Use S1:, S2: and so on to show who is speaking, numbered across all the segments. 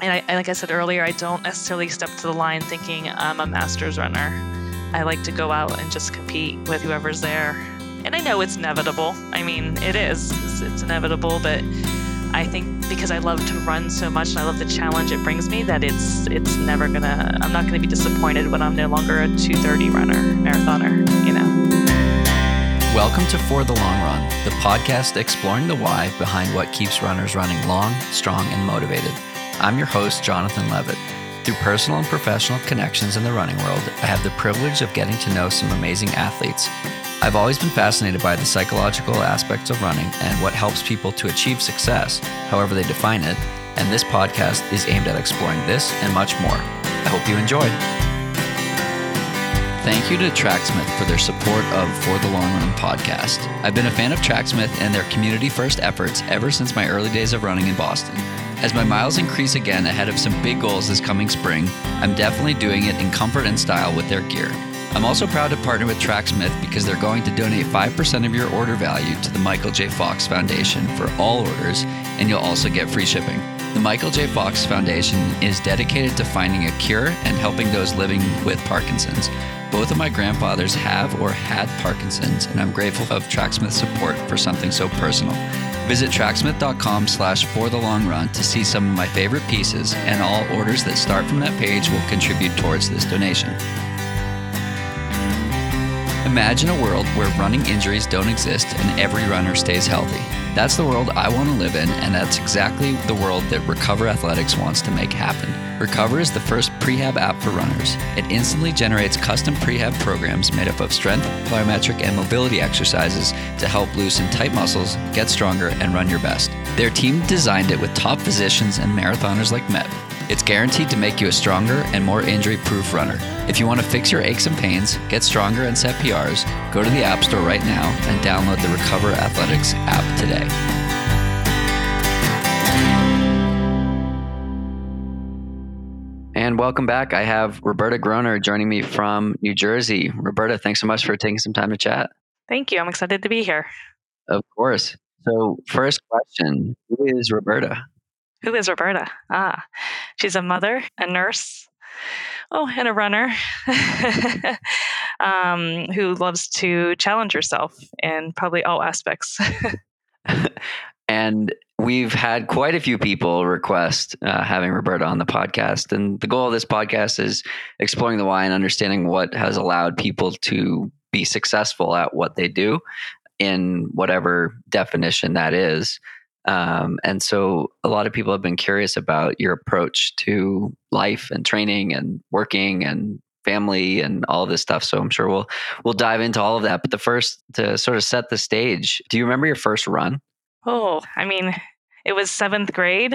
S1: and I, like I said earlier, I don't necessarily step to the line thinking I'm a master's runner. I like to go out and just compete with whoever's there. And I know it's inevitable. I mean, it is. It's, it's inevitable, but I think because I love to run so much and I love the challenge it brings me that it's it's never gonna I'm not gonna be disappointed when I'm no longer a 230 runner, marathoner, you know.
S2: Welcome to For the Long Run, the podcast exploring the why behind what keeps runners running long, strong, and motivated. I'm your host, Jonathan Levitt. Through personal and professional connections in the running world, I have the privilege of getting to know some amazing athletes. I've always been fascinated by the psychological aspects of running and what helps people to achieve success, however they define it, and this podcast is aimed at exploring this and much more. I hope you enjoy. Thank you to Tracksmith for their support of For the Long Run podcast. I've been a fan of Tracksmith and their community first efforts ever since my early days of running in Boston. As my miles increase again ahead of some big goals this coming spring, I'm definitely doing it in comfort and style with their gear. I'm also proud to partner with Tracksmith because they're going to donate 5% of your order value to the Michael J. Fox Foundation for all orders, and you'll also get free shipping. The Michael J. Fox Foundation is dedicated to finding a cure and helping those living with Parkinson's. Both of my grandfathers have or had Parkinson's, and I'm grateful of Tracksmith's support for something so personal. Visit tracksmith.com slash for the long run to see some of my favorite pieces, and all orders that start from that page will contribute towards this donation. Imagine a world where running injuries don't exist and every runner stays healthy. That's the world I want to live in, and that's exactly the world that Recover Athletics wants to make happen. Recover is the first prehab app for runners. It instantly generates custom prehab programs made up of strength, plyometric, and mobility exercises to help loosen tight muscles, get stronger, and run your best. Their team designed it with top physicians and marathoners like Meb. It's guaranteed to make you a stronger and more injury proof runner. If you want to fix your aches and pains, get stronger, and set PRs, go to the App Store right now and download the Recover Athletics app today. And welcome back. I have Roberta Groner joining me from New Jersey. Roberta, thanks so much for taking some time to chat.
S1: Thank you. I'm excited to be here.
S2: Of course. So, first question Who is Roberta?
S1: Who is Roberta? Ah, she's a mother, a nurse, oh, and a runner um, who loves to challenge herself in probably all aspects.
S2: and we've had quite a few people request uh, having Roberta on the podcast. And the goal of this podcast is exploring the why and understanding what has allowed people to be successful at what they do in whatever definition that is. Um, and so a lot of people have been curious about your approach to life and training and working and family and all this stuff. So I'm sure we'll we'll dive into all of that. But the first to sort of set the stage, do you remember your first run?
S1: Oh, I mean, it was seventh grade.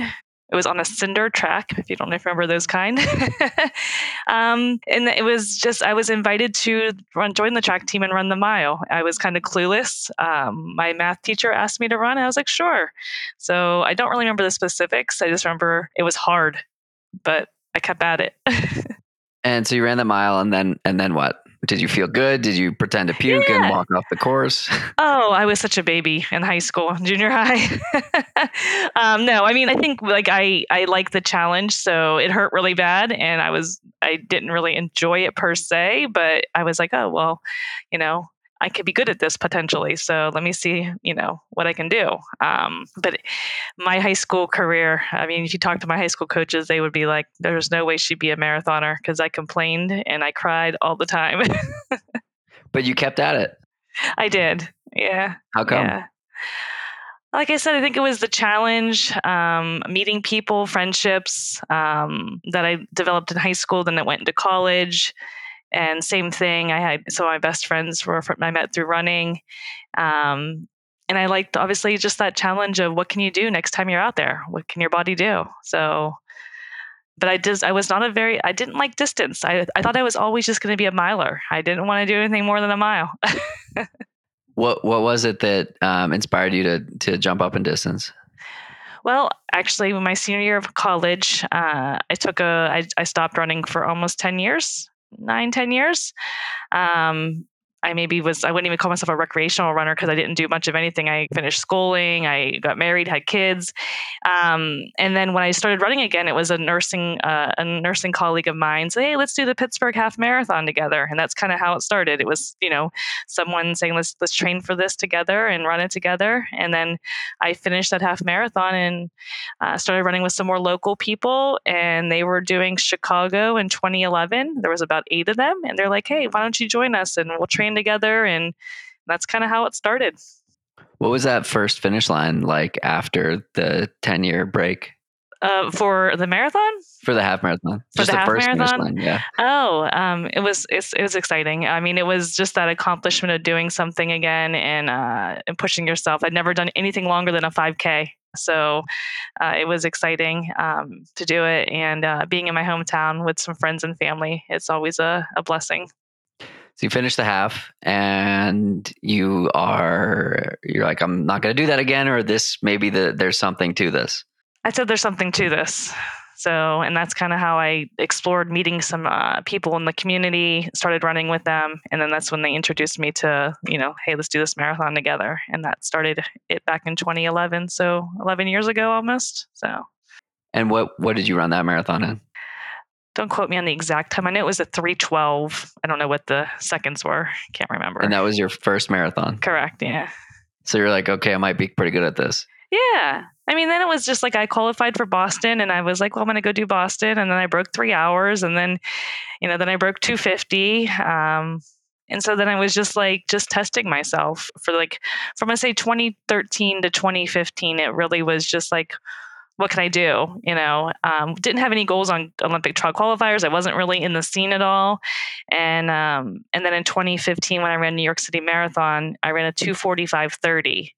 S1: It was on a cinder track, if you don't remember those kind. um, and it was just, I was invited to run, join the track team and run the mile. I was kind of clueless. Um, my math teacher asked me to run. I was like, sure. So I don't really remember the specifics. I just remember it was hard, but I kept at it.
S2: and so you ran the mile and then, and then what? Did you feel good? Did you pretend to puke yeah. and walk off the course?
S1: Oh, I was such a baby in high school, junior high. um, no, I mean, I think like I I like the challenge, so it hurt really bad, and I was I didn't really enjoy it per se, but I was like, oh well, you know, I could be good at this potentially. So let me see, you know, what I can do. Um, but my high school career, I mean, if you talk to my high school coaches, they would be like, there's no way she'd be a marathoner because I complained and I cried all the time.
S2: but you kept at it.
S1: I did. Yeah.
S2: How come? Yeah.
S1: Like I said, I think it was the challenge, um, meeting people, friendships um, that I developed in high school, then I went into college and same thing i had some of my best friends were from, i met through running um, and i liked obviously just that challenge of what can you do next time you're out there? What can your body do? So but i just i was not a very i didn't like distance. I, I thought i was always just going to be a miler. I didn't want to do anything more than a mile.
S2: What what was it that um, inspired you to to jump up in distance?
S1: Well, actually, my senior year of college, uh, I took a, I, I stopped running for almost 10 years nine, ten years. Um, I maybe was, I wouldn't even call myself a recreational runner because I didn't do much of anything. I finished schooling, I got married, had kids. Um, and then when I started running again, it was a nursing, uh, a nursing colleague of mine say, Hey, let's do the Pittsburgh half marathon together. And that's kind of how it started. It was, you know, someone saying, let's, let's train for this together and run it together. And then I finished that half marathon and uh, started running with some more local people. And they were doing Chicago in 2011. There was about eight of them. And they're like, Hey, why don't you join us and we'll train together. And that's kind of how it started.
S2: What was that first finish line like after the 10 year break?
S1: Uh, for the marathon?
S2: For the half marathon.
S1: For
S2: just
S1: the, half
S2: first
S1: marathon?
S2: finish line, yeah.
S1: Oh, um, it was it was exciting. I mean, it was just that accomplishment of doing something again and uh, and pushing yourself. I'd never done anything longer than a 5K, so uh, it was exciting um, to do it. And uh, being in my hometown with some friends and family, it's always a, a blessing.
S2: So you finish the half and you are you're like I'm not going to do that again or this maybe the there's something to this.
S1: I said there's something to this. So, and that's kind of how I explored meeting some uh, people in the community, started running with them. And then that's when they introduced me to, you know, hey, let's do this marathon together. And that started it back in 2011. So 11 years ago almost. So,
S2: And what what did you run that marathon in?
S1: Don't quote me on the exact time. I know it was a 312. I don't know what the seconds were. Can't remember.
S2: And that was your first marathon.
S1: Correct. Yeah.
S2: So you're like, okay, I might be pretty good at this.
S1: Yeah. I mean, then it was just like I qualified for Boston and I was like, well, I'm going to go do Boston. And then I broke three hours. And then, you know, then I broke 250. Um, and so then I was just like, just testing myself for like, from I say 2013 to 2015, it really was just like, what can I do? You know, um, didn't have any goals on Olympic trial qualifiers. I wasn't really in the scene at all. And um, and then in 2015, when I ran New York City Marathon, I ran a 245.30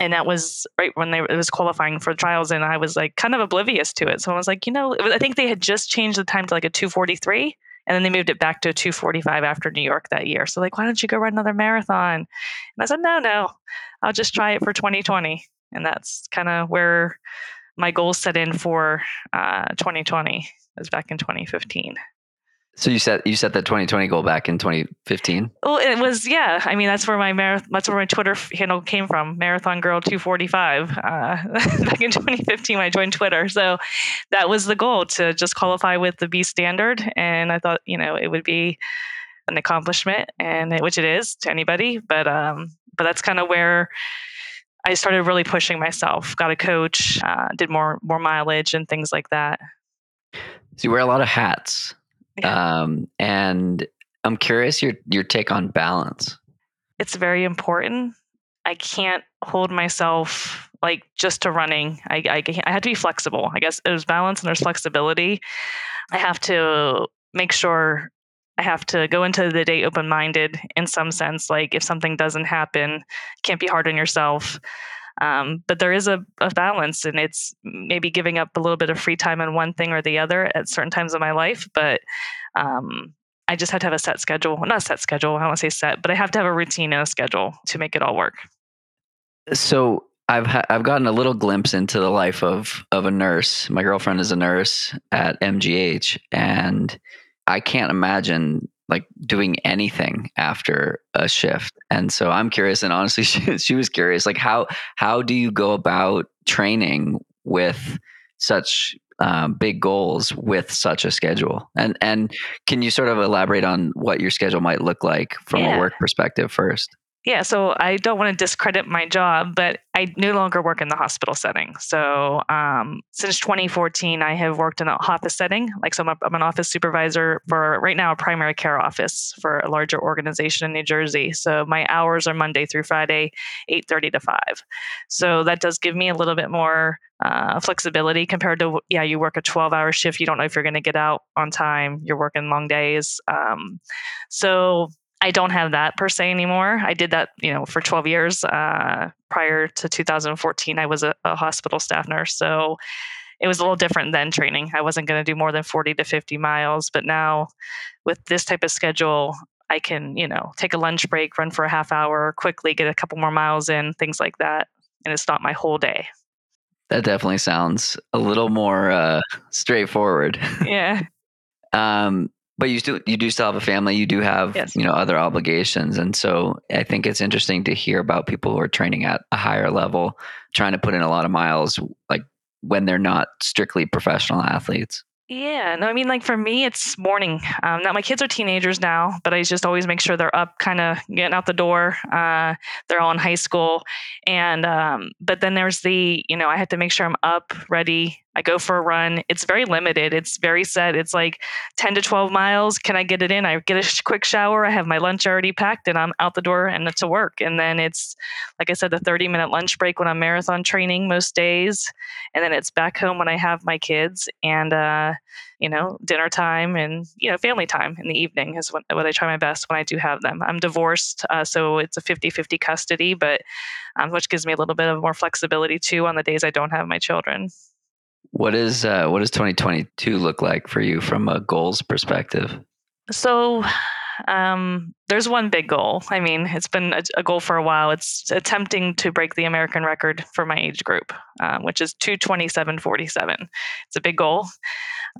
S1: and that was right when they it was qualifying for trials and i was like kind of oblivious to it so i was like you know was, i think they had just changed the time to like a 243 and then they moved it back to 245 after new york that year so like why don't you go run another marathon and i said no no i'll just try it for 2020 and that's kind of where my goals set in for uh, 2020 it was back in 2015
S2: So you set you set that 2020 goal back in 2015.
S1: Well, it was yeah. I mean, that's where my marath- that's where my Twitter handle came from. Marathon Girl 245. Uh, back in 2015, when I joined Twitter, so that was the goal to just qualify with the B standard, and I thought you know it would be an accomplishment, and it, which it is to anybody. But um, but that's kind of where I started really pushing myself. Got a coach, uh, did more more mileage and things like that.
S2: So you wear a lot of hats.
S1: Yeah.
S2: Um, and I'm curious your your take on balance.
S1: it's very important. I can't hold myself like just to running. I, I, I had to be flexible. I guess there's balance and there's flexibility. I have to make sure I have to go into the day open minded in some sense. Like if something doesn't happen, can't be hard on yourself. Um, but there is a, a balance, and it's maybe giving up a little bit of free time on one thing or the other at certain times of my life. But um, I just have to have a set schedule. Not a set schedule. I don't want to say set, but I have to have a routine and a schedule to make it all work.
S2: So I've ha- I've gotten a little glimpse into the life of of a nurse. My girlfriend is a nurse at MGH, and I can't imagine like doing anything after a shift. And so I'm curious, and honestly, she, she was curious. Like how how do you go about training with such um, big goals with such a schedule? And and can you sort of elaborate on what your schedule might look like from
S1: Yeah.
S2: a work perspective first?
S1: Yeah, so I don't want to discredit my job, but I no longer work in the hospital setting. So um, since 2014, I have worked in an office setting. Like, so I'm, a, I'm an office supervisor for right now a primary care office for a larger organization in New Jersey. So my hours are Monday through Friday, 8:30 to 5. So that does give me a little bit more uh, flexibility compared to yeah, you work a 12-hour shift. You don't know if you're going to get out on time. You're working long days. Um, so I don't have that per se anymore. I did that, you know, for 12 years. Uh, prior to 2014, I was a, a hospital staff nurse. So it was a little different than training. I wasn't going to do more than 40 to 50 miles. But now with this type of schedule, I can, you know, take a lunch break, run for a half hour, quickly get a couple more miles in, things like that. And it's not my whole day.
S2: That definitely sounds a little more uh, straightforward.
S1: Yeah.
S2: Um, but you still you do still have a family you do have
S1: Yes.
S2: you know other obligations and so i think it's interesting to hear about people who are training at a higher level trying to put in a lot of miles like when they're not strictly professional athletes
S1: Yeah, no, I mean, like for me, it's morning. Um, now my kids are teenagers now, but I just always make sure they're up, kind of getting out the door. Uh, they're all in high school, and um, but then there's the, you know, I have to make sure I'm up, ready. I go for a run. It's very limited. It's very set. It's like 10 to 12 miles. Can I get it in? I get a quick shower. I have my lunch already packed, and I'm out the door and to work. And then it's, like I said, the 30 minute lunch break when I'm marathon training most days, and then it's back home when I have my kids and. Uh, you know, dinner time and, you know, family time in the evening is what, what I try my best when I do have them. I'm divorced, uh, so it's a 50 50 custody, but um, which gives me a little bit of more flexibility too on the days I don't have my children.
S2: What is uh, what does 2022 look like for you from a goals perspective
S1: So, um, there's one big goal. I mean, it's been a, a, goal for a while. It's attempting to break the American record for my age group, um, which is 227.47. It's a big goal.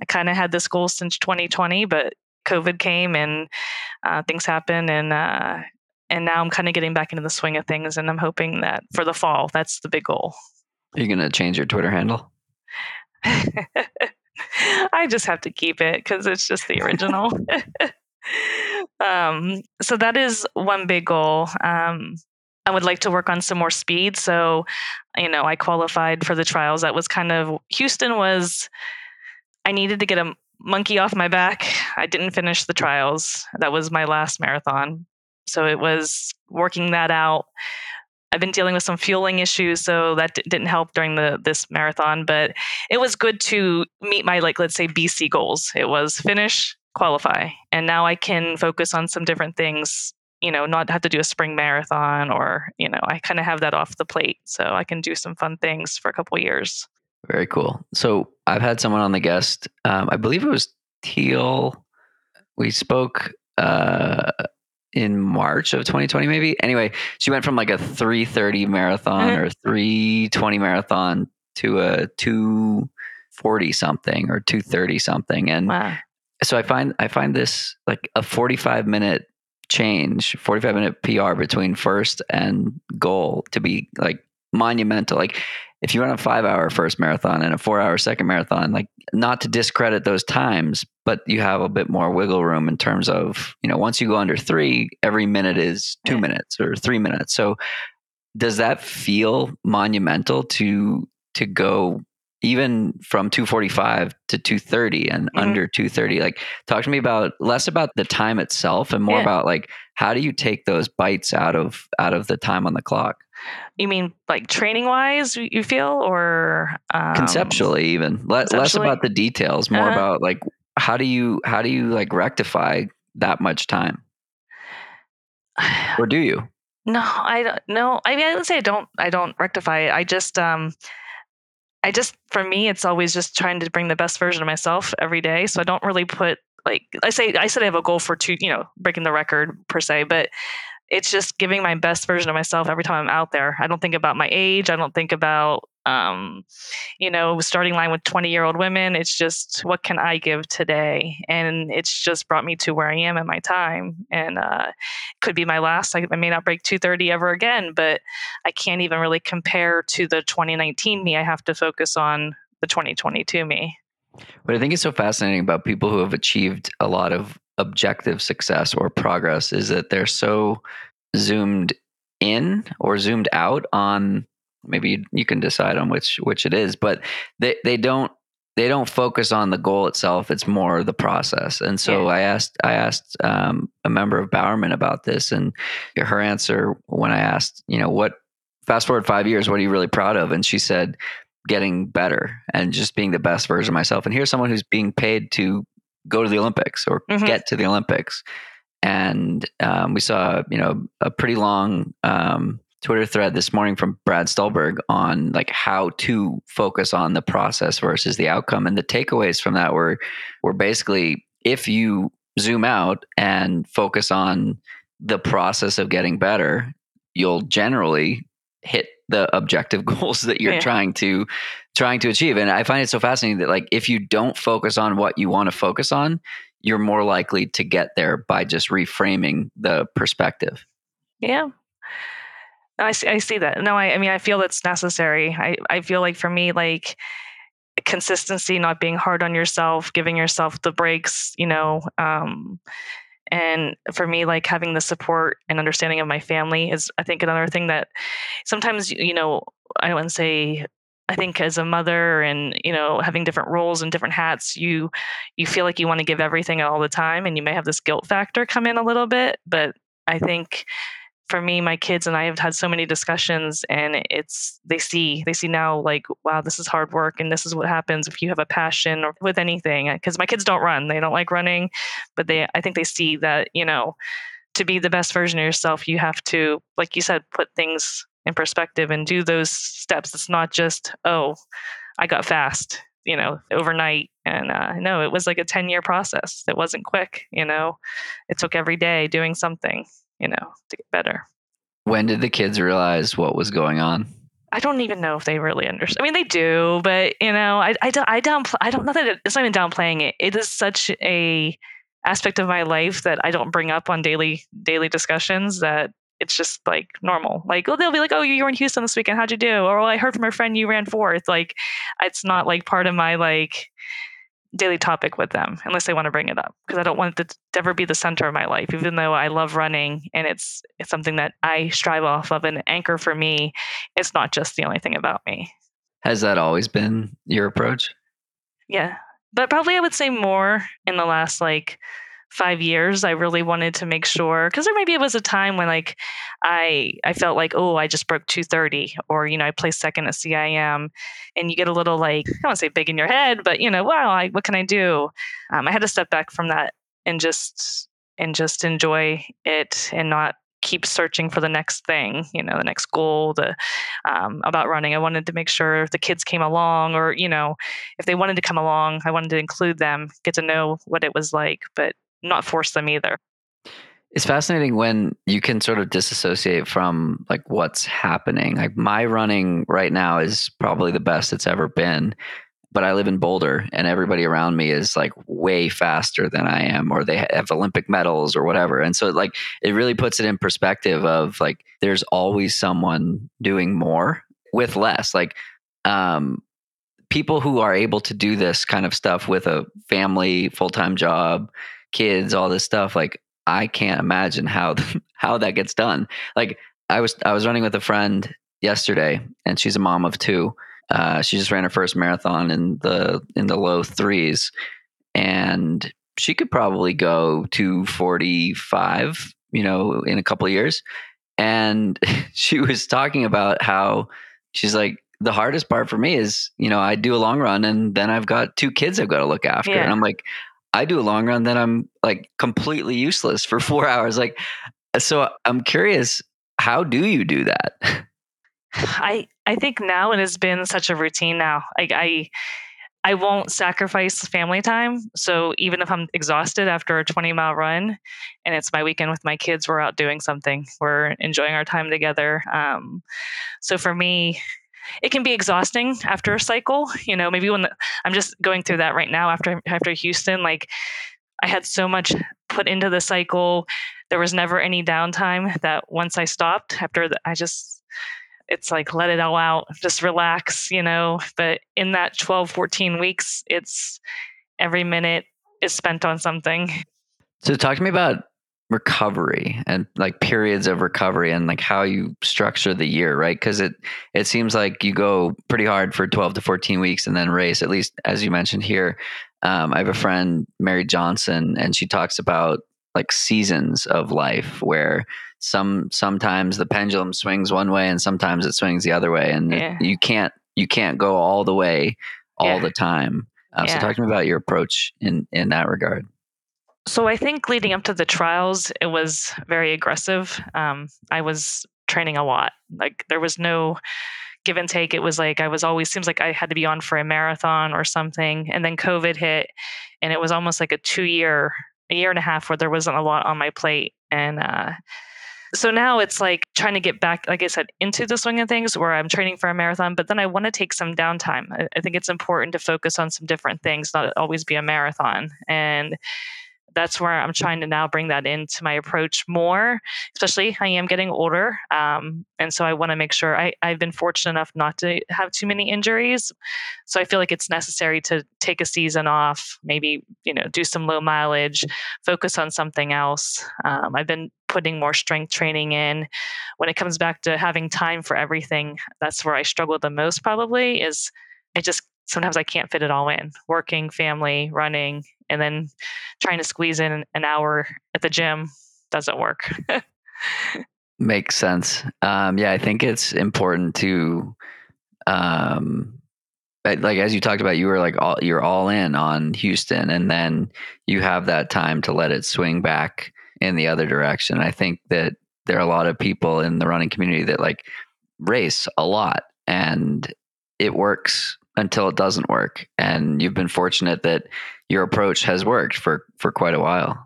S1: I kind of had this goal since 2020, but COVID came and uh, things happened, and uh, and now I'm kind of getting back into the swing of things, and I'm hoping that for the fall, that's the big goal.
S2: Are you going to change your Twitter handle?
S1: I just have to keep it because it's just the original. um, so that is one big goal. Um, I would like to work on some more speed. So, you know, I qualified for the trials. That was kind of Houston was. I needed to get a monkey off my back. I didn't finish the trials. That was my last marathon. So it was working that out. I've been dealing with some fueling issues, so that d- didn't help during the this marathon. But it was good to meet my like let's say BC goals. It was finish, qualify, and now I can focus on some different things. You know, not have to do a spring marathon, or you know, I kind of have that off the plate, so I can do some fun things for a couple years.
S2: Very cool. So I've had someone on the guest. Um, I believe it was Teal. We spoke uh, in March of 2020, maybe. Anyway, she went from like a 330 marathon
S1: Mhm.
S2: or 320 marathon to a 240 something or 230 something. And
S1: Wow.
S2: so I find I find this like a 45 minute change, 45 minute PR between first and goal to be like monumental. Like if you run a five hour first marathon and a four hour second marathon, like not to discredit those times, but you have a bit more wiggle room in terms of, you know, once you go under three, every minute is two
S1: Yeah.
S2: minutes or three minutes. So does that feel monumental to to go even from 245 to 230 and
S1: Mhm.
S2: under 230 like talk to me about less about the time itself and more
S1: Yeah.
S2: about like how do you take those bites out of out of the time on the clock
S1: You mean like training wise, you feel, or um,
S2: conceptually even Le- less about the details more
S1: Uh-huh.
S2: about like how do you how do you like rectify that much time or do you
S1: No, I don't. No, I mean, I would say I don't. I don't rectify it. I just, um, I just, for me, it's always just trying to bring the best version of myself every day. So I don't really put like I say. I said I have a goal for two, you know, breaking the record per se, but it's just giving my best version of myself every time I'm out there. I don't think about my age. I don't think about, um, you know, starting line with 20 year old women. It's just what can I give today, and it's just brought me to where I am in my time, and uh, could be my last. I, I may not break 230 ever again, but I can't even really compare to the 2019 me. I have to focus on the 2022 me.
S2: What I think is so fascinating about people who have achieved a lot of objective success or progress is that they're so zoomed in or zoomed out on maybe you, you can decide on which which it is, but they they don't they don't focus on the goal itself. It's more the process. And so
S1: Yeah.
S2: I asked I asked um, a member of Bowerman about this, and her answer when I asked, you know, what fast forward five years, what are you really proud of? And she said, getting better and just being the best version of myself. And here's someone who's being paid to go to the Olympics or
S1: Mhm.
S2: get to the Olympics. And um, we saw, you know, a pretty long um, Twitter thread this morning from Brad Stulberg on like how to focus on the process versus the outcome. And the takeaways from that were were basically if you zoom out and focus on the process of getting better, you'll generally hit the objective goals that you're
S1: Yeah.
S2: trying to trying to achieve. And I find it so fascinating that like if you don't focus on what you want to focus on, you're more likely to get there by just reframing the perspective.
S1: Yeah. I see, I see that. No, I, I mean, I feel it's necessary. I, I feel like for me, like consistency, not being hard on yourself, giving yourself the breaks, you know, um, and for me, like having the support and understanding of my family is, I think, another thing that sometimes, you know, I wouldn't say I think as a mother and you know having different roles and different hats, you you feel like you want to give everything all the time, and you may have this guilt factor come in a little bit. But I think for me, my kids and I have had so many discussions, and it's they see they see now like wow, this is hard work, and this is what happens if you have a passion or with anything. Because my kids don't run, they don't like running, but they I think they see that you know to be the best version of yourself, you have to, like you said, put things in perspective and do those steps. It's not just, oh, I got fast, you know, overnight. And uh, no, it was like a 10 year process. It wasn't quick, you know, it took every day doing something, you know, to get better.
S2: When did the kids realize what was going on?
S1: I don't even know if they really understand. I mean, they do, but you know, I I don't I don't I don't know that it's not even downplaying it. It is such a aspect of my life that I don't bring up on daily daily discussions that it's just like normal. Like, oh, they'll be like, oh, you were in Houston this weekend. How'd you do? Or, oh, I heard from a friend you ran fourth. Like, it's not like part of my like daily topic with them unless they want to bring it up because I don't want it to ever be the center of my life. Even though I love running and it's it's something that I strive off of, an anchor for me. It's not just the only thing about me.
S2: Has that always been your approach?
S1: Yeah, but probably I would say more in the last like five years i really wanted to make sure because there maybe it was a time when like i i felt like oh i just broke 230 or you know i placed second at cim and you get a little like i don't want to say big in your head but you know wow I, what can i do um, i had to step back from that and just and just enjoy it and not keep searching for the next thing, you know, the next goal, the um, about running. I wanted to make sure the kids came along, or you know, if they wanted to come along, I wanted to include them, get to know what it was like. But not force them either.
S2: It's fascinating when you can sort of disassociate from like what's happening. Like my running right now is probably the best it's ever been, but I live in Boulder and everybody around me is like way faster than I am or they have Olympic medals or whatever. And so like it really puts it in perspective of like there's always someone doing more with less. Like um people who are able to do this kind of stuff with a family, full-time job, kids, all this stuff. Like I can't imagine how how that gets done. Like I was I was running with a friend yesterday, and she's a mom of two. Uh, she just ran her first marathon in the in the low threes, and she could probably go to forty five. You know, in a couple of years. And she was talking about how she's like, the hardest part for me is, you know, I do a long run and then I've got two kids I've got to look after. Yeah. And I'm like, I do a long run, then I'm like completely useless for four hours. Like, so I'm curious, how do you do that?
S1: I I think now it has been such a routine now. Like I I won't sacrifice family time. So even if I'm exhausted after a 20 mile run and it's my weekend with my kids, we're out doing something. We're enjoying our time together. Um, so for me, it can be exhausting after a cycle. You know, maybe when the, I'm just going through that right now after after Houston, like I had so much put into the cycle. There was never any downtime. That once I stopped, after the, I just it's like let it all out, just relax, you know. But in that 12, 14 weeks, it's every minute is spent on something.
S2: So talk to me about recovery and like periods of recovery and like how you structure the year right because it it seems like you go pretty hard for 12 to 14 weeks and then race at least as you mentioned here um, i have a friend mary johnson and she talks about like seasons of life where some sometimes the pendulum swings one way and sometimes it swings the other way and yeah. you can't you can't go all the way all yeah. the time uh, yeah. so talk to me about your approach in in that regard
S1: so I think leading up to the trials, it was very aggressive. Um, I was training a lot. Like there was no give and take. It was like I was always seems like I had to be on for a marathon or something. And then COVID hit, and it was almost like a two year, a year and a half where there wasn't a lot on my plate. And uh, so now it's like trying to get back, like I said, into the swing of things where I'm training for a marathon, but then I want to take some downtime. I, I think it's important to focus on some different things, not always be a marathon. And that's where I'm trying to now bring that into my approach more, especially I am getting older. Um, and so I want to make sure I, I've been fortunate enough not to have too many injuries. So I feel like it's necessary to take a season off, maybe, you know, do some low mileage, focus on something else. Um, I've been putting more strength training in. When it comes back to having time for everything, that's where I struggle the most probably is I just sometimes I can't fit it all in working, family, running, and then trying to squeeze in an hour at the gym doesn't work.
S2: Makes sense. Um, yeah, I think it's important to, um, like as you talked about, you were like all you're all in on Houston, and then you have that time to let it swing back in the other direction. I think that there are a lot of people in the running community that like race a lot, and it works until it doesn't work. And you've been fortunate that your approach has worked for for quite a while.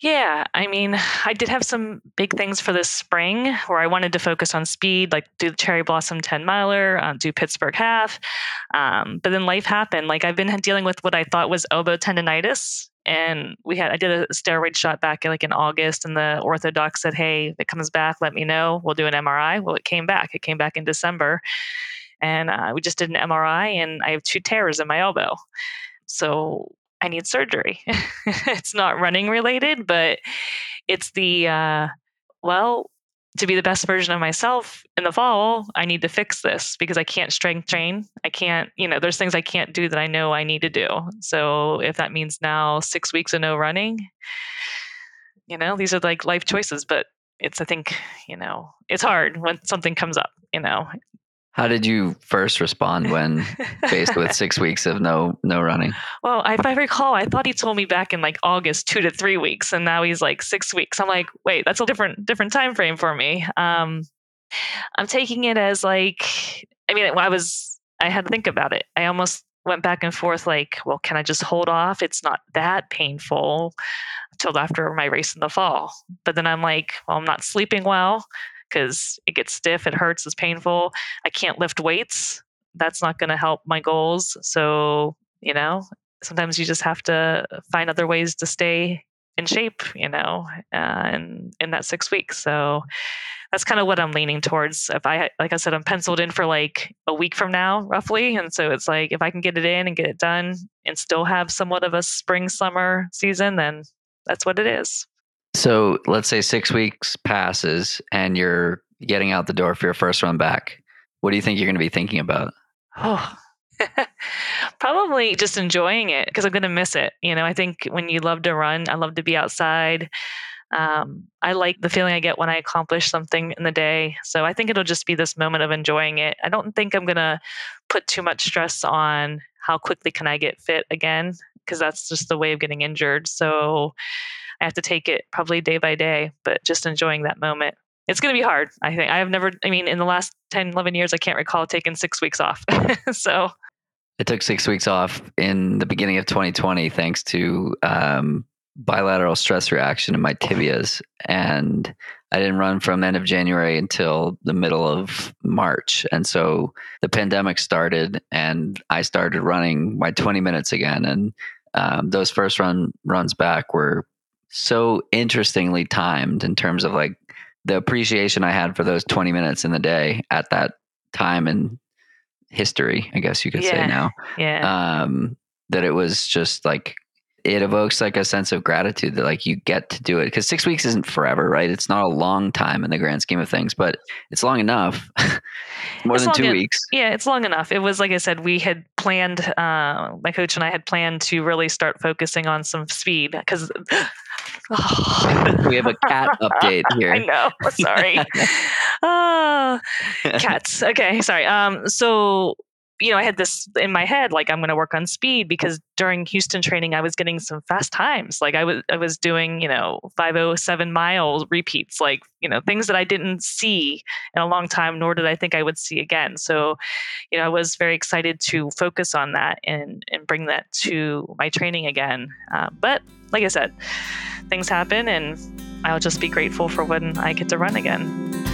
S1: Yeah, I mean, I did have some big things for this spring where I wanted to focus on speed, like do the Cherry Blossom 10 miler, um, do Pittsburgh half. Um, but then life happened. Like I've been dealing with what I thought was elbow tendonitis. And we had, I did a steroid shot back in, like in August, and the ortho doc said, Hey, if it comes back, let me know. We'll do an MRI. Well, it came back. It came back in December. And uh, we just did an MRI, and I have two tears in my elbow. So I need surgery. it's not running related, but it's the, uh, well, to be the best version of myself in the fall, I need to fix this because I can't strength train. I can't, you know, there's things I can't do that I know I need to do. So if that means now six weeks of no running, you know, these are like life choices, but it's, I think, you know, it's hard when something comes up, you know,
S2: how did you first respond when faced with six weeks of no no running?
S1: Well, if I recall, I thought he told me back in like August, two to three weeks, and now he's like six weeks. I'm like, wait, that's a different different time frame for me. Um, I'm taking it as like, I mean, I was I had to think about it. I almost went back and forth, like, well, can I just hold off? It's not that painful until after my race in the fall. But then I'm like, well, I'm not sleeping well because it gets stiff, it hurts, it's painful. I can't lift weights. That's not going to help my goals. So, you know, sometimes you just have to find other ways to stay in shape, you know, uh, in, in that six weeks. So that's kind of what I'm leaning towards. If I, like I said, I'm penciled in for like a week from now, roughly. And so it's like, if I can get it in and get it done and still have somewhat of a spring, summer season, then that's what it is.
S2: So let's say six weeks passes and you're getting out the door for your first run back. What do you think you're going to be thinking about?
S1: Oh, probably just enjoying it because I'm going to miss it. You know, I think when you love to run, I love to be outside. Um, I like the feeling I get when I accomplish something in the day. So I think it'll just be this moment of enjoying it. I don't think I'm going to put too much stress on how quickly can I get fit again because that's just the way of getting injured. So I have to take it probably day by day, but just enjoying that moment. It's going to be hard. I think I have never, I mean, in the last 10, 11 years, I can't recall taking six weeks off. so
S2: it took six weeks off in the beginning of 2020, thanks to um, bilateral stress reaction in my tibias. And I didn't run from end of January until the middle of March. And so the pandemic started and I started running my 20 minutes again. And um, those first run runs back were so interestingly timed in terms of like the appreciation I had for those 20 minutes in the day at that time in history, I guess you could
S1: yeah.
S2: say now.
S1: Yeah.
S2: Um, that it was just like it evokes like a sense of gratitude that like you get to do it because six weeks isn't forever, right? It's not a long time in the grand scheme of things, but it's long enough. More
S1: It's
S2: than two
S1: en-
S2: weeks.
S1: Yeah, it's long enough. It was like I said, we had planned. Uh, my coach and I had planned to really start focusing on some speed because.
S2: we have a cat update here.
S1: I know. Sorry. Ah, cats. Okay, sorry. Um, so you know, I had this in my head, like I'm going to work on speed because during Houston training, I was getting some fast times. Like I was, I was doing, you know, 507 miles repeats, like, you know, things that I didn't see in a long time, nor did I think I would see again. So, you know, I was very excited to focus on that and, and bring that to my training again. Uh, but like I said, things happen and I'll just be grateful for when I get to run again.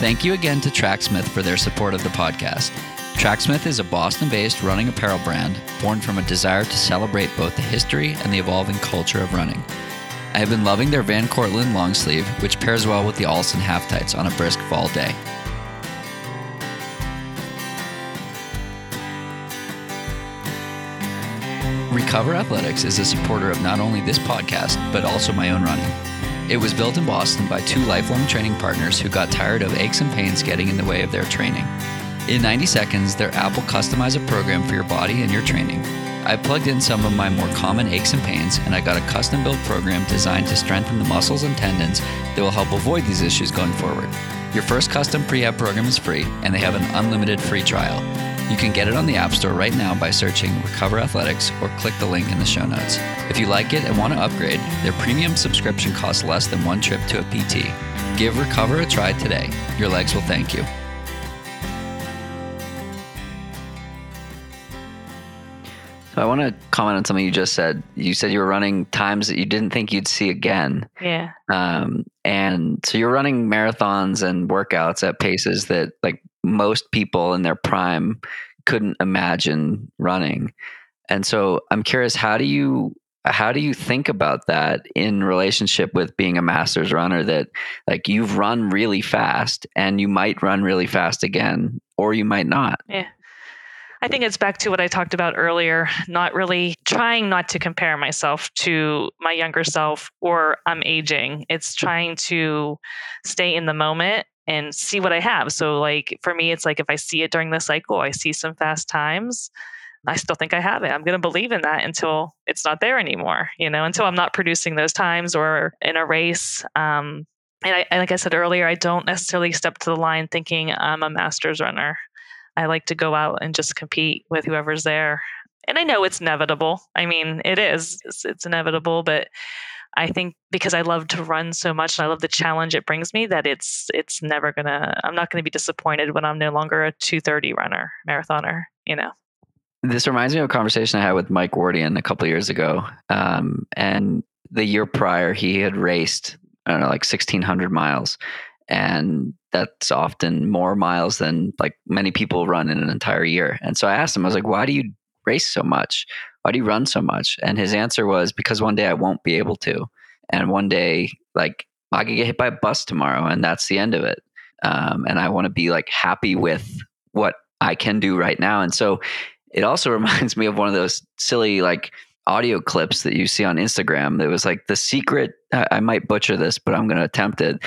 S2: Thank you again to Tracksmith for their support of the podcast. Tracksmith is a Boston based running apparel brand born from a desire to celebrate both the history and the evolving culture of running. I have been loving their Van Cortlandt long sleeve, which pairs well with the Allston half tights on a brisk fall day. Recover Athletics is a supporter of not only this podcast, but also my own running. It was built in Boston by two lifelong training partners who got tired of aches and pains getting in the way of their training. In 90 seconds, their app will customize a program for your body and your training. I plugged in some of my more common aches and pains, and I got a custom built program designed to strengthen the muscles and tendons that will help avoid these issues going forward. Your first custom prehab program is free, and they have an unlimited free trial. You can get it on the App Store right now by searching Recover Athletics or click the link in the show notes. If you like it and want to upgrade, their premium subscription costs less than one trip to a PT. Give Recover a try today. Your legs will thank you. So I want to comment on something you just said. You said you were running times that you didn't think you'd see again.
S1: Yeah.
S2: Um, and so you're running marathons and workouts at paces that like most people in their prime couldn't imagine running. And so I'm curious, how do you how do you think about that in relationship with being a masters runner that like you've run really fast and you might run really fast again or you might not
S1: yeah I think it's back to what I talked about earlier, not really trying not to compare myself to my younger self or I'm aging. It's trying to stay in the moment and see what I have. So, like, for me, it's like if I see it during the cycle, I see some fast times. I still think I have it. I'm going to believe in that until it's not there anymore, you know, until I'm not producing those times or in a race. Um, and, I, like I said earlier, I don't necessarily step to the line thinking I'm a master's runner. I like to go out and just compete with whoever's there. And I know it's inevitable. I mean, it is. It's, it's inevitable, but I think because I love to run so much and I love the challenge it brings me that it's it's never gonna I'm not gonna be disappointed when I'm no longer a 230 runner, marathoner, you know.
S2: This reminds me of a conversation I had with Mike Wardian a couple years ago. Um, and the year prior, he had raced, I don't know, like 1,600 miles. And that's often more miles than like many people run in an entire year. And so I asked him, I was like, why do you race so much? Why do you run so much? And his answer was, because one day I won't be able to. And one day, like, I could get hit by a bus tomorrow, and that's the end of it. Um, and I want to be like happy with what I can do right now. And so it also reminds me of one of those silly, like, audio clips that you see on Instagram that was like the secret. I might butcher this, but I'm going to attempt it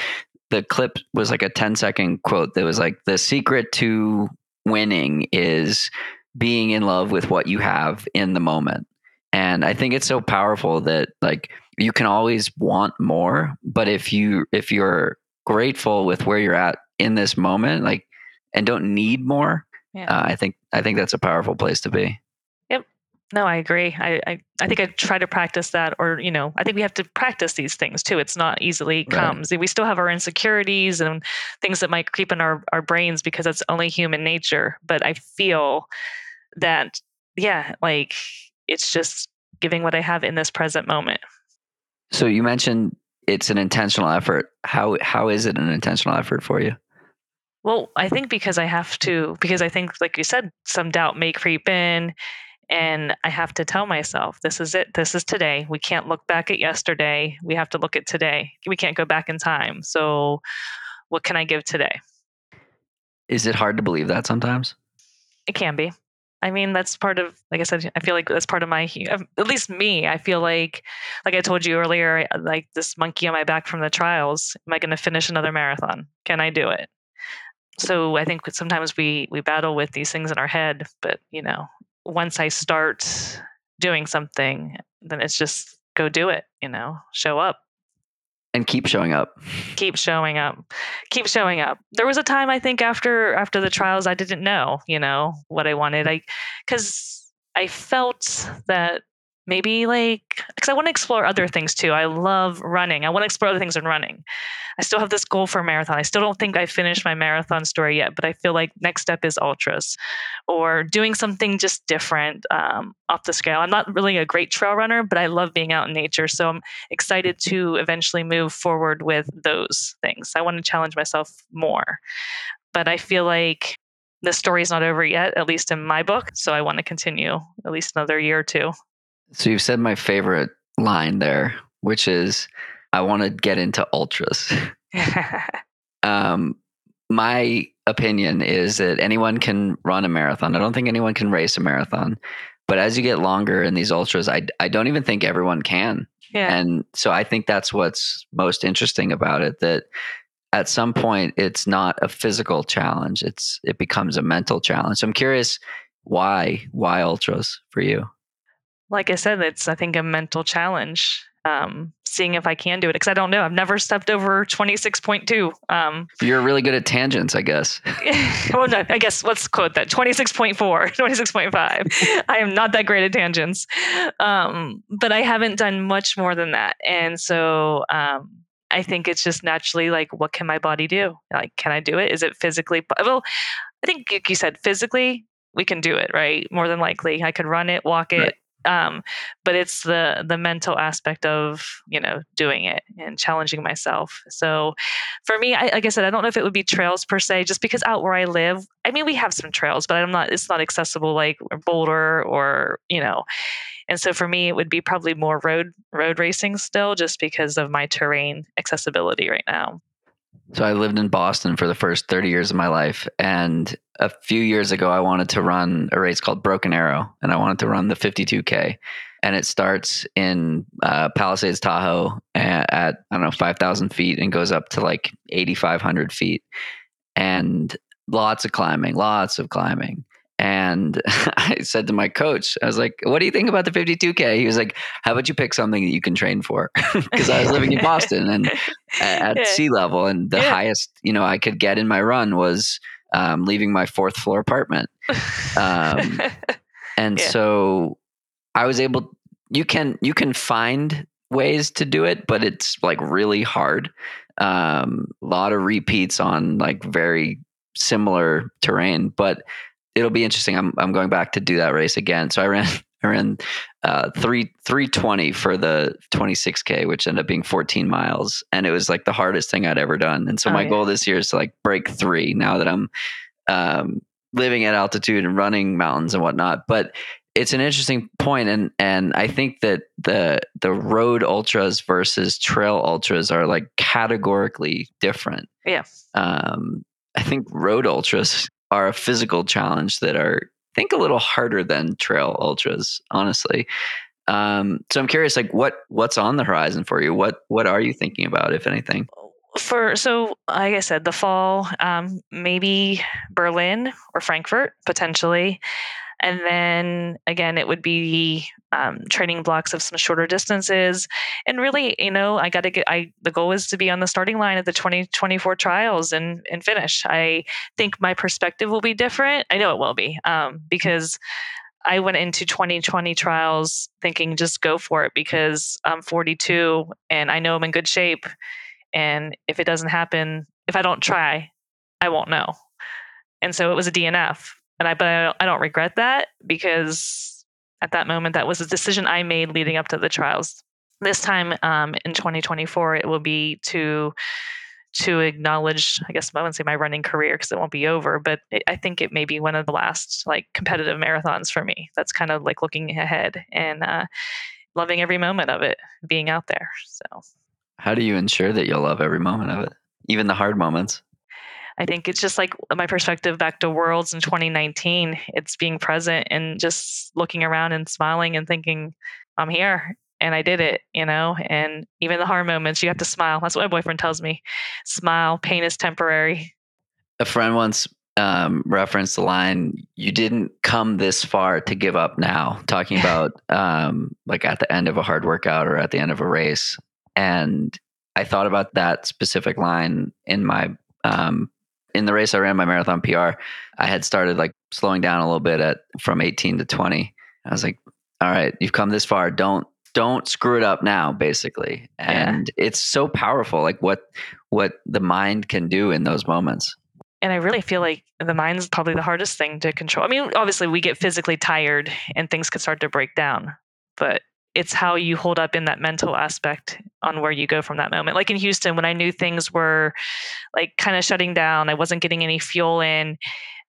S2: the clip was like a 10 second quote that was like the secret to winning is being in love with what you have in the moment. And I think it's so powerful that like you can always want more, but if you if you're grateful with where you're at in this moment, like and don't need more, yeah. uh, I think I think that's a powerful place to be. Yep.
S1: No, I agree. I, I, I, think I try to practice that, or you know, I think we have to practice these things too. It's not easily comes. Right. We still have our insecurities and things that might creep in our, our brains because that's only human nature. But I feel that, yeah, like it's just giving what I have in this present moment.
S2: So you mentioned it's an intentional effort. How how is it an intentional effort for you?
S1: Well, I think because I have to, because I think, like you said, some doubt may creep in and I have to tell myself, this is it. This is today. We can't look back at yesterday. We have to look at today. We can't go back in time. So, what can I give today?
S2: Is it hard to believe that sometimes?
S1: It can be. I mean, that's part of, like I said, I feel like that's part of my, um, at least me. I feel like, like I told you earlier, uh, like this monkey on my back from the trials. Am I going to finish another marathon? Can I do it? So I think sometimes we we battle with these things in our head, but you know, once I start doing something, then it's just go do it, you know, show up.
S2: And keep showing up.
S1: Keep showing up. Keep showing up. There was a time I think after after the trials I didn't know, you know, what I wanted. I cuz I felt that maybe like because I want to explore other things too. I love running. I want to explore other things in running. I still have this goal for a marathon. I still don't think I finished my marathon story yet, but I feel like next step is ultras or doing something just different um, off the scale. I'm not really a great trail runner, but I love being out in nature. So I'm excited to eventually move forward with those things. I want to challenge myself more. But I feel like the story's not over yet, at least in my book. So I want to continue at least another year or two.
S2: So you've said my favorite line there, which is, I want to get into ultras. um, my opinion is that anyone can run a marathon. I don't think anyone can race a marathon. But as you get longer in these ultras, I, I don't even think everyone can.
S1: Yeah.
S2: And so I think that's what's most interesting about it that at some point it's not a physical challenge. It's it becomes a mental challenge. So I'm curious why why ultras for you?
S1: Like I said, it's I think a mental challenge um, seeing if I can do it because I don't know. I've never stepped over 26.2. Um,
S2: You're really good at tangents, I guess.
S1: well, no, I guess let's quote that 26.4, 26.5. I am not that great at tangents, um, but I haven't done much more than that. And so um, I think it's just naturally like, what can my body do? Like, can I do it? Is it physically? Well, I think you said physically, we can do it, right? More than likely, I could run it, walk it, right um, but it's the the mental aspect of you know doing it and challenging myself. So for me I, like i said i don't know if it would be trails per se just because out where i live i mean we have some trails but i'm not it's not accessible like boulder or you know. And so for me it would be probably more road road racing still just because of my terrain accessibility right now
S2: so I lived in Boston for the first 30 years of my life. And a few years ago, I wanted to run a race called Broken Arrow, and I wanted to run the 52K. And it starts in uh, Palisades, Tahoe at, at, I don't know, 5,000 feet and goes up to like 8,500 feet. And lots of climbing, lots of climbing. And I said to my coach, I was like, what do you think about the 52K? He was like, how about you pick something that you can train for? Because I was living in Boston and at, yeah. sea level. And the yeah. highest, you know, I could get in my run was um, leaving my fourth floor apartment. Um, and yeah. so I was able, you can, you can find ways to do it, but it's like really hard. Um, a lot of repeats on like very similar terrain, but it'll be interesting. I'm I'm going back to do that race again. So I ran I ran uh, three three twenty for the twenty six k, which ended up being fourteen miles, and it was like the hardest thing I'd ever done. And so oh, my yeah. goal this year is to like break three. Now that I'm um, living at altitude and running mountains and whatnot, but it's an interesting point and and I think that the the road ultras versus trail ultras are like categorically different.
S1: Yeah.
S2: Um, I think road ultras are a physical challenge that are I think a little harder than trail ultras, honestly. Um, so I'm curious, like what what's on the horizon for you? What what are you thinking about, if anything?
S1: For so, like I said, the fall, um, maybe Berlin or Frankfurt potentially. And then again, it would be um, training blocks of some shorter distances. And really, you know, I got to get, I, the goal is to be on the starting line at the 2024 trials and, and finish. I think my perspective will be different. I know it will be um, because I went into 2020 trials thinking just go for it because I'm 42 and I know I'm in good shape. And if it doesn't happen, if I don't try, I won't know. And so it was a DNF and I but I don't, I don't regret that because at that moment that was a decision I made leading up to the trials. This time um, in 2024, it will be to to acknowledge, I guess I wouldn't say my running career because it won't be over, but it, I think it may be one of the last like competitive marathons for me. That's kind of like looking ahead and uh, loving every moment of it, being out there. So,
S2: how do you ensure that you'll love every moment of it, even the hard moments?
S1: I think it's just like my perspective back to Worlds in 2019. It's being present and just looking around and smiling and thinking, I'm here and I did it, you know? And even the hard moments, you have to smile. That's what my boyfriend tells me smile, pain is temporary.
S2: A friend once um, referenced the line, you didn't come this far to give up now, talking about um, like at the end of a hard workout or at the end of a race. And I thought about that specific line in my um, in the race I ran my marathon PR, I had started like slowing down a little bit at from 18 to 20. I was like, all right, you've come this far. Don't don't screw it up now basically. And yeah. it's so powerful like what what the mind can do in those moments.
S1: And I really feel like the mind's probably the hardest thing to control. I mean, obviously we get physically tired and things could start to break down, but it's how you hold up in that mental aspect on where you go from that moment. Like in Houston, when I knew things were like kind of shutting down, I wasn't getting any fuel in.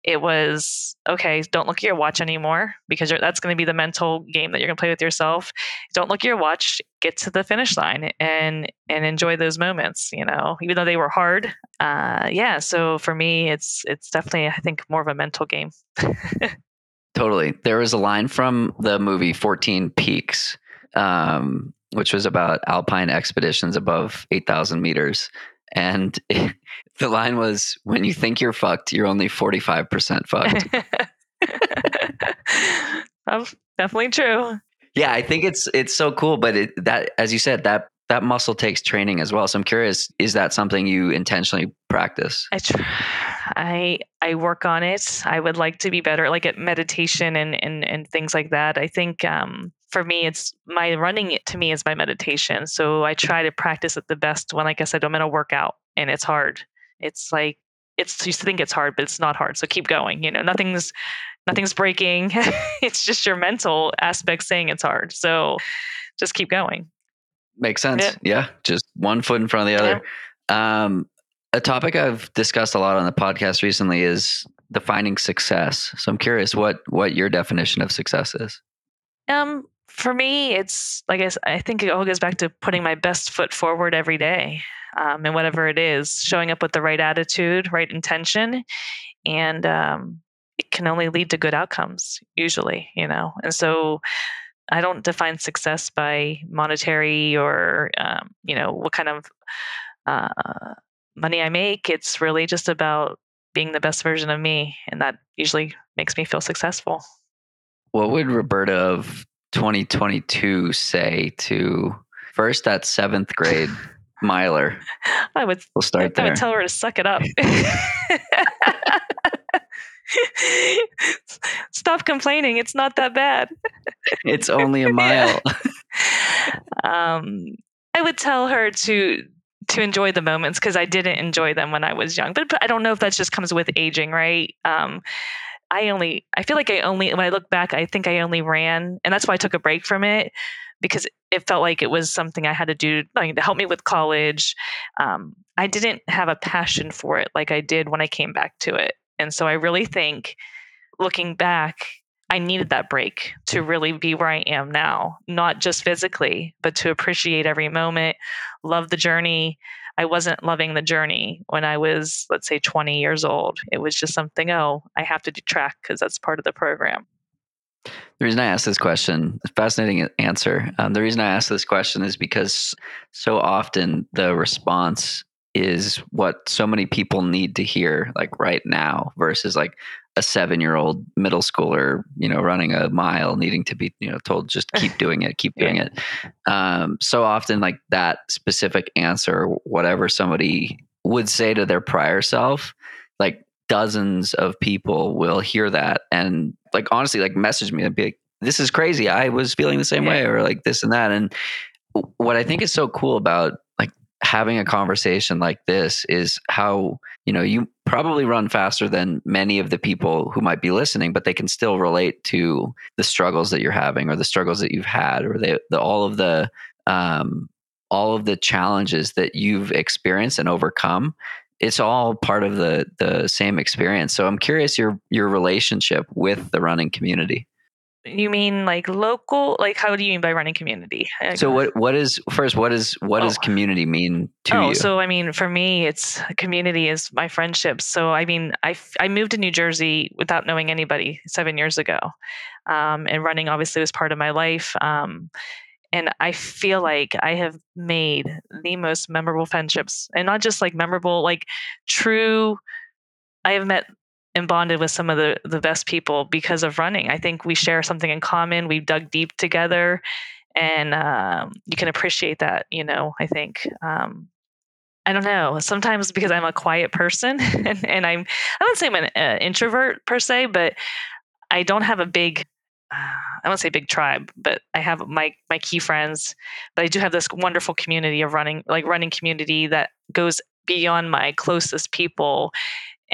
S1: it was okay don't look at your watch anymore because that's going to be the mental game that you're going to play with yourself don't look at your watch get to the finish line and and enjoy those moments you know even though they were hard uh yeah so for me it's it's definitely i think more of a mental game
S2: totally there was a line from the movie 14 peaks um which was about alpine expeditions above 8000 meters and the line was when you think you're fucked, you're only 45% fucked.
S1: That's definitely true.
S2: Yeah, I think it's it's so cool, but it, that as you said that that muscle takes training as well. So I'm curious, is that something you intentionally practice?
S1: I try, I I work on it. I would like to be better, like at meditation and and and things like that. I think um, for me, it's my running. It to me is my meditation. So I try to practice it the best when, like I said, I'm in a workout and it's hard. It's like it's you think it's hard, but it's not hard. So keep going. You know, nothing's nothing's breaking. it's just your mental aspect saying it's hard. So just keep going.
S2: Makes sense. Yeah. yeah. Just one foot in front of the other. Yeah. Um, a topic I've discussed a lot on the podcast recently is defining success. So I'm curious what what your definition of success is.
S1: Um, for me, it's like I, I think it all goes back to putting my best foot forward every day, um, and whatever it is, showing up with the right attitude, right intention, and um, it can only lead to good outcomes usually, you know. And so, I don't define success by monetary or um, you know what kind of uh, money I make. It's really just about being the best version of me. And that usually makes me feel successful.
S2: What would Roberta of 2022 say to first that seventh grade miler?
S1: I would,
S2: we'll start I, there.
S1: I would tell her to suck it up. Stop complaining. It's not that bad.
S2: it's only a mile.
S1: um, I would tell her to to enjoy the moments because I didn't enjoy them when I was young. But, but, I don't know if that just comes with aging, right? Um, I only, I feel like I only, when I look back, I think I only ran, and that's why I took a break from it because it felt like it was something I had to do to help me with college. Um, I didn't have a passion for it like I did when I came back to it. And so I really think looking back, I needed that break to really be where I am now, not just physically, but to appreciate every moment, love the journey. I wasn't loving the journey when I was, let's say, 20 years old. It was just something, oh, I have to do track because that's part of the program.
S2: The reason I ask this question, fascinating answer. Um, the reason I ask this question is because so often the response is what so many people need to hear, like right now, versus like, a seven year old middle schooler, you know, running a mile, needing to be, you know, told just keep doing it, keep doing it. Um, so often, like that specific answer, whatever somebody would say to their prior self, like dozens of people will hear that and, like, honestly, like message me and be like, this is crazy. I was feeling the same yeah. way, or like this and that. And what I think is so cool about like having a conversation like this is how you know you probably run faster than many of the people who might be listening but they can still relate to the struggles that you're having or the struggles that you've had or they, the, all of the um, all of the challenges that you've experienced and overcome. It's all part of the the same experience. So i'm curious your your relationship with the running community
S1: you mean like local? Like how do you mean by running community?
S2: So what what is first what is what oh. does community mean to
S1: oh,
S2: you?
S1: so I mean for me it's community is my friendships. So I mean I I moved to New Jersey without knowing anybody 7 years ago. Um, and running obviously was part of my life. Um, and I feel like I have made the most memorable friendships and not just like memorable like true I have met and bonded with some of the, the best people because of running. I think we share something in common. We've dug deep together, and um, you can appreciate that. You know, I think. Um, I don't know. Sometimes because I'm a quiet person, and, and I'm I wouldn't say I'm an uh, introvert per se, but I don't have a big I won't say big tribe, but I have my my key friends. But I do have this wonderful community of running, like running community that goes beyond my closest people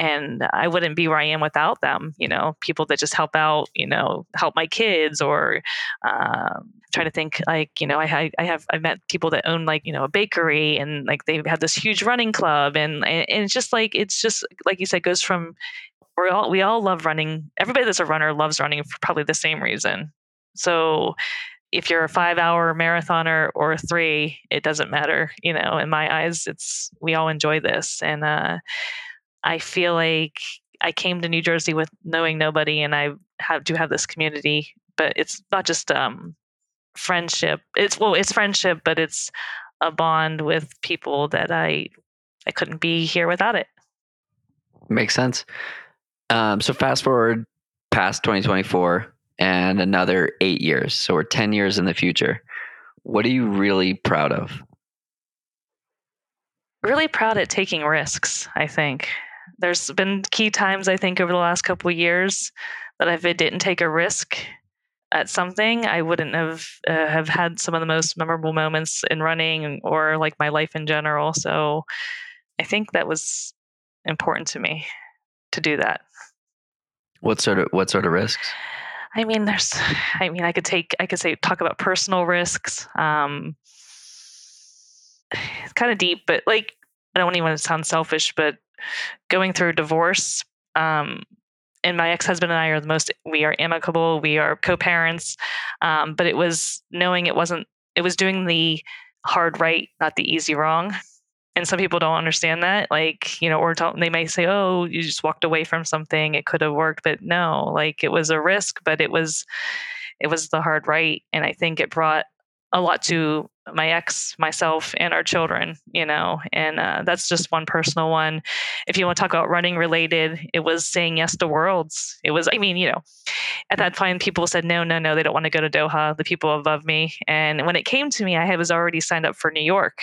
S1: and I wouldn't be where I am without them. You know, people that just help out, you know, help my kids or um, try to think like, you know, I, I have, I've met people that own like, you know, a bakery and like they have this huge running club and, and it's just like, it's just like you said, goes from we all we all love running. Everybody that's a runner loves running for probably the same reason. So if you're a five hour marathoner or three, it doesn't matter. You know, in my eyes, it's we all enjoy this. And uh, I feel like I came to New Jersey with knowing nobody and I have do have this community, but it's not just um, friendship. It's well, it's friendship, but it's a bond with people that I I couldn't be here without it.
S2: Makes sense. Um, so fast forward past 2024 and another eight years. So we're 10 years in the future. What are you really proud of?
S1: Really proud at taking risks, I think. There's been key times, I think, over the last couple years that if I didn't take a risk at something, I wouldn't have uh, have had some of the most memorable moments in running or like my life in general. So I think that was important to me to do that.
S2: What sort of what sort of risks?
S1: I mean, there's, I mean, I could take, I could say, talk about personal risks. Um, it's kind of deep, but like, I don't even want to sound selfish, but going through divorce, um, and my ex-husband and I are the most, we are amicable, we are co-parents. Um, but it was knowing it wasn't, it was doing the hard right, not the easy wrong. And some people don't understand that like you know or they may say oh you just walked away from something it could have worked but no like it was a risk but it was it was the hard right. And i think it brought a lot to my ex myself and our children you know and uh, that's just one personal one if you want to talk about running related it was saying yes to worlds it was i mean you know at that time people said no no no they don't want to go to doha the people above me and when it came to me i was already signed up for new york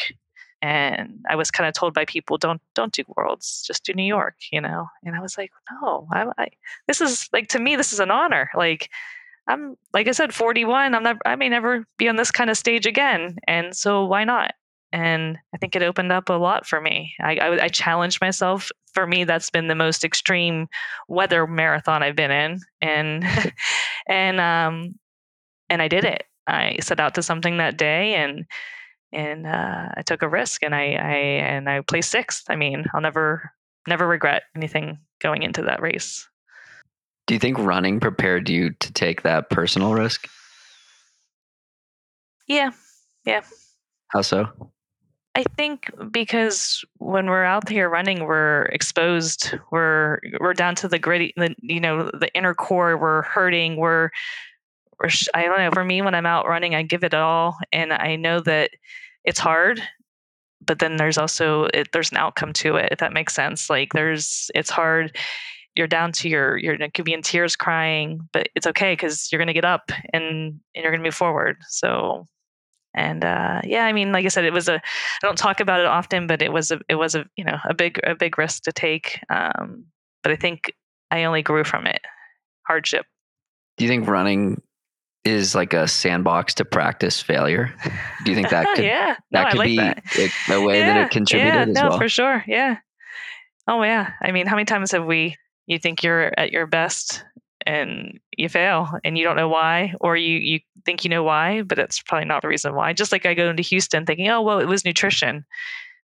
S1: and I was kind of told by people, "Don't don't do worlds, just do New York," you know. And I was like, "No, I, I this is like to me, this is an honor. Like I'm like I said, 41. I'm not. I may never be on this kind of stage again, and so why not?" And I think it opened up a lot for me. I, I, I challenged myself. For me, that's been the most extreme weather marathon I've been in, and and um and I did it. I set out to something that day and and uh, I took a risk and I, I and I placed sixth. I mean, I'll never never regret anything going into that race.
S2: Do you think running prepared you to take that personal risk?
S1: Yeah, yeah.
S2: How so?
S1: I think because when we're out here running, we're exposed. We're we're down to the gritty, the you know, the inner core. We're hurting. We're or I don't know. For me, when I'm out running, I give it all, and I know that it's hard. But then there's also it, there's an outcome to it. If that makes sense, like there's it's hard. You're down to your you're you could be in tears, crying, but it's okay because you're gonna get up and, and you're gonna move forward. So and uh, yeah, I mean, like I said, it was a. I don't talk about it often, but it was a. It was a you know a big a big risk to take. Um, but I think I only grew from it. Hardship.
S2: Do you think running is like a sandbox to practice failure. Do you think that could
S1: yeah
S2: that
S1: no,
S2: could
S1: like
S2: be
S1: that.
S2: a way
S1: yeah,
S2: that it contributed
S1: yeah,
S2: as
S1: no,
S2: well?
S1: for sure. Yeah. Oh yeah. I mean, how many times have we you think you're at your best and you fail and you don't know why or you you think you know why, but it's probably not the reason why. Just like I go into Houston thinking, "Oh, well, it was nutrition."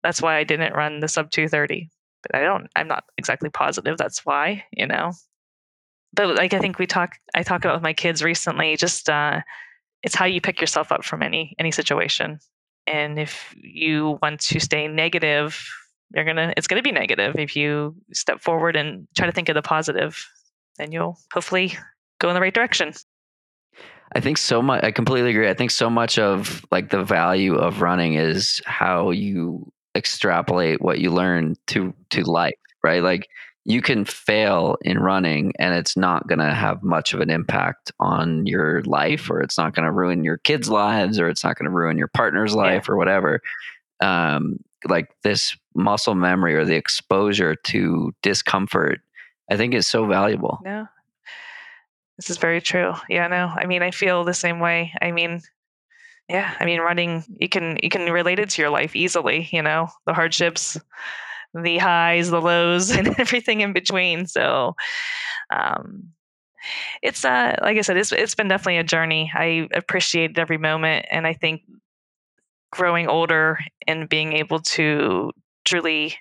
S1: That's why I didn't run the sub 230. But I don't I'm not exactly positive that's why, you know but like I think we talk I talk about with my kids recently, just uh, it's how you pick yourself up from any any situation. And if you want to stay negative, you're gonna it's gonna be negative. If you step forward and try to think of the positive, then you'll hopefully go in the right direction.
S2: I think so much I completely agree. I think so much of like the value of running is how you extrapolate what you learn to to life, right? Like you can fail in running and it's not going to have much of an impact on your life or it's not going to ruin your kids' lives or it's not going to ruin your partner's life yeah. or whatever. Um, like this muscle memory or the exposure to discomfort, I think is so valuable.
S1: Yeah. this is very true. Yeah, no, I mean, I feel the same way. I mean, yeah, I mean, running, you can, you can relate it to your life easily, you know, the hardships, the highs, the lows, and everything in between. So, um, it's uh, like I said, it's it's been definitely a journey. I appreciated every moment, and I think growing older and being able to truly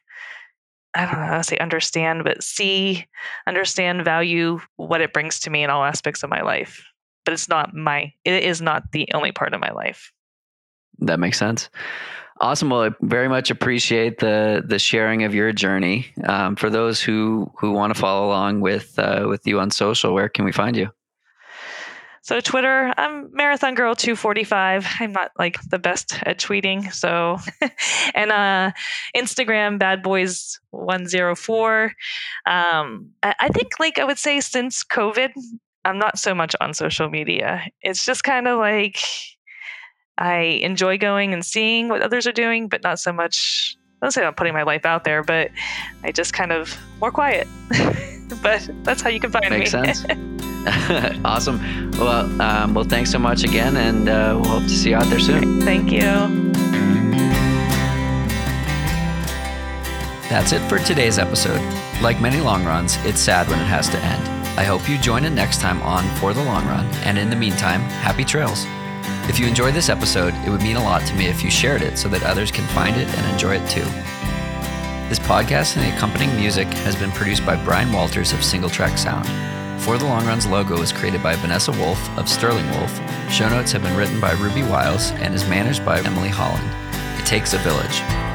S1: I don't know how to say understand, but see, understand, value what it brings to me in all aspects of my life. But it's not my, it is not the only part of my life.
S2: That makes sense. Awesome. Well, I very much appreciate the the sharing of your journey. Um, for those who who want to follow along with uh, with you on social, where can we find you?
S1: So Twitter, I'm Marathon Girl 245. I'm not like the best at tweeting. So, and uh, Instagram, Bad Boys 104. Um, I, I think like I would say since COVID, I'm not so much on social media. It's just kind of like I enjoy going and seeing what others are doing, but not so much. I don't say I'm putting my life out there, but I just kind of more quiet. but that's how you can find
S2: Makes
S1: me.
S2: Makes sense. awesome. Well, um, well, thanks so much again, and uh, we'll hope to see you out there soon.
S1: Thank you.
S2: That's it for today's episode. Like many long runs, it's sad when it has to end. I hope you join in next time on For the Long Run, and in the meantime, happy trails. If you enjoyed this episode, it would mean a lot to me if you shared it so that others can find it and enjoy it too. This podcast and the accompanying music has been produced by Brian Walters of Single Track Sound. For the Long Run's logo was created by Vanessa Wolf of Sterling Wolf. Show notes have been written by Ruby Wiles and is managed by Emily Holland. It takes a village.